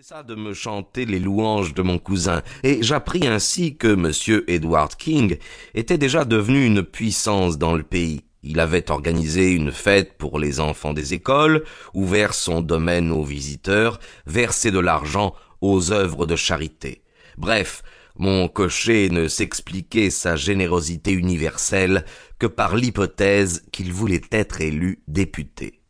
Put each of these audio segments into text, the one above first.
ça de me chanter les louanges de mon cousin, et j'appris ainsi que M. Edward King était déjà devenu une puissance dans le pays. Il avait organisé une fête pour les enfants des écoles, ouvert son domaine aux visiteurs, versé de l'argent aux œuvres de charité. Bref, mon cocher ne s'expliquait sa générosité universelle que par l'hypothèse qu'il voulait être élu député.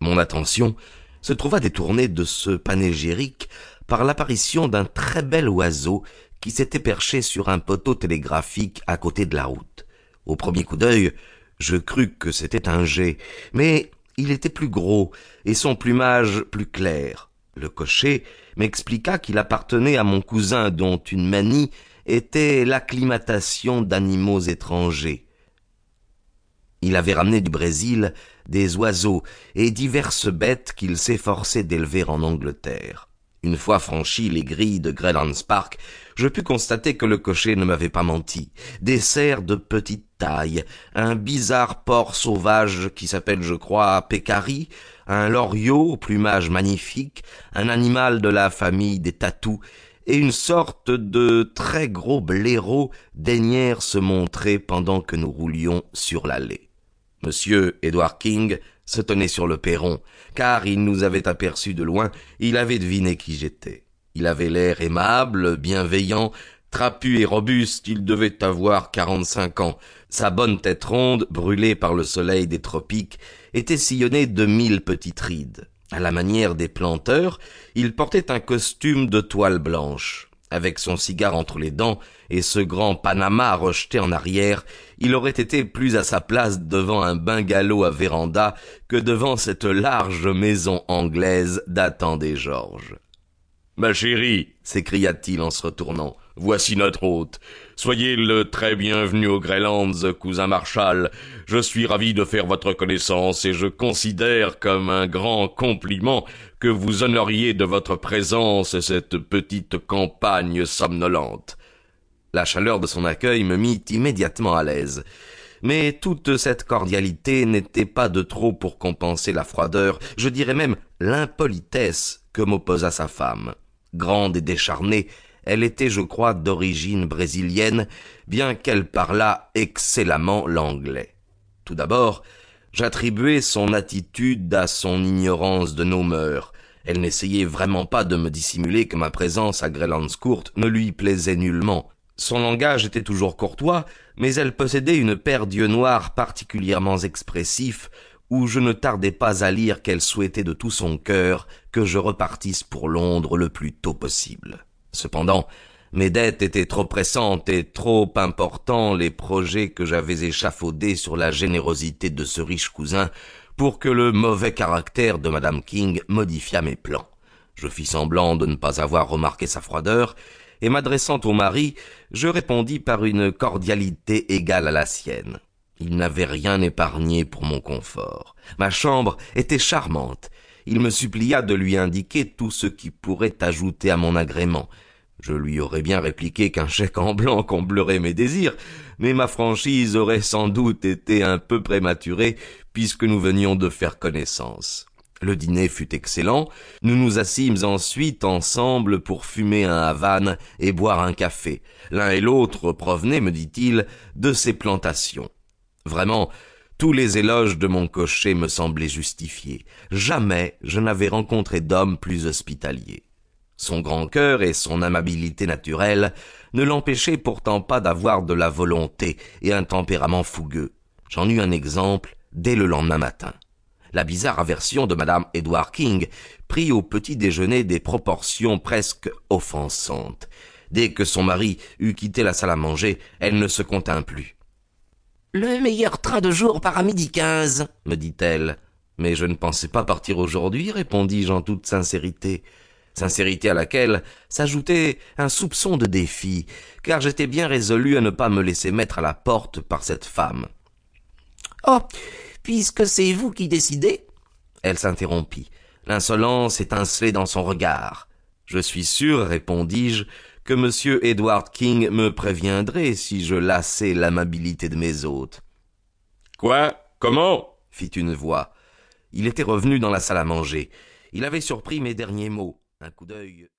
Mon attention se trouva détourné de ce panégyrique par l'apparition d'un très bel oiseau qui s'était perché sur un poteau télégraphique à côté de la route. Au premier coup d'œil, je crus que c'était un jet, mais il était plus gros et son plumage plus clair. Le cocher m'expliqua qu'il appartenait à mon cousin dont une manie était l'acclimatation d'animaux étrangers. Il avait ramené du Brésil des oiseaux et diverses bêtes qu'il s'efforçait d'élever en Angleterre. Une fois franchi les grilles de Greylands Park, je pus constater que le cocher ne m'avait pas menti. Des cerfs de petite taille, un bizarre porc sauvage qui s'appelle, je crois, Pécari, un loriot au plumage magnifique, un animal de la famille des tatous, et une sorte de très gros blaireau daignèrent se montrer pendant que nous roulions sur l'allée. Monsieur Edward King se tenait sur le perron, car il nous avait aperçus de loin, il avait deviné qui j'étais. Il avait l'air aimable, bienveillant, trapu et robuste, il devait avoir quarante-cinq ans. Sa bonne tête ronde, brûlée par le soleil des tropiques, était sillonnée de mille petites rides. À la manière des planteurs, il portait un costume de toile blanche. Avec son cigare entre les dents et ce grand Panama rejeté en arrière, il aurait été plus à sa place devant un bungalow à véranda que devant cette large maison anglaise datant des Georges. Ma chérie, s'écria-t-il en se retournant, voici notre hôte. Soyez le très bienvenu au Greylands, cousin Marshall. Je suis ravi de faire votre connaissance et je considère comme un grand compliment que vous honoriez de votre présence cette petite campagne somnolente. La chaleur de son accueil me mit immédiatement à l'aise. Mais toute cette cordialité n'était pas de trop pour compenser la froideur, je dirais même l'impolitesse que m'opposa sa femme. Grande et décharnée, elle était, je crois, d'origine brésilienne, bien qu'elle parlât excellemment l'anglais. Tout d'abord, J'attribuais son attitude à son ignorance de nos mœurs. Elle n'essayait vraiment pas de me dissimuler que ma présence à Greylandscourt ne lui plaisait nullement. Son langage était toujours courtois, mais elle possédait une paire d'yeux noirs particulièrement expressifs, où je ne tardais pas à lire qu'elle souhaitait de tout son cœur que je repartisse pour Londres le plus tôt possible. Cependant, mes dettes étaient trop pressantes et trop importants les projets que j'avais échafaudés sur la générosité de ce riche cousin pour que le mauvais caractère de madame King modifiât mes plans. Je fis semblant de ne pas avoir remarqué sa froideur, et m'adressant au mari, je répondis par une cordialité égale à la sienne. Il n'avait rien épargné pour mon confort. Ma chambre était charmante. Il me supplia de lui indiquer tout ce qui pourrait ajouter à mon agrément, je lui aurais bien répliqué qu'un chèque en blanc comblerait mes désirs, mais ma franchise aurait sans doute été un peu prématurée puisque nous venions de faire connaissance. Le dîner fut excellent, nous nous assîmes ensuite ensemble pour fumer un havane et boire un café. L'un et l'autre provenaient, me dit-il, de ses plantations. Vraiment, tous les éloges de mon cocher me semblaient justifiés. Jamais je n'avais rencontré d'homme plus hospitalier. Son grand cœur et son amabilité naturelle ne l'empêchaient pourtant pas d'avoir de la volonté et un tempérament fougueux. J'en eus un exemple dès le lendemain matin. La bizarre aversion de madame Edward King prit au petit déjeuner des proportions presque offensantes. Dès que son mari eut quitté la salle à manger, elle ne se contint plus. Le meilleur train de jour part à midi quinze, me dit-elle. Mais je ne pensais pas partir aujourd'hui, répondis-je en toute sincérité sincérité à laquelle s'ajoutait un soupçon de défi, car j'étais bien résolu à ne pas me laisser mettre à la porte par cette femme. Oh. Puisque c'est vous qui décidez. Elle s'interrompit. L'insolence étincelait dans son regard. Je suis sûr, répondis-je, que M. Edward King me préviendrait si je lassais l'amabilité de mes hôtes. Quoi? Comment? fit une voix. Il était revenu dans la salle à manger. Il avait surpris mes derniers mots. Un coup d'œil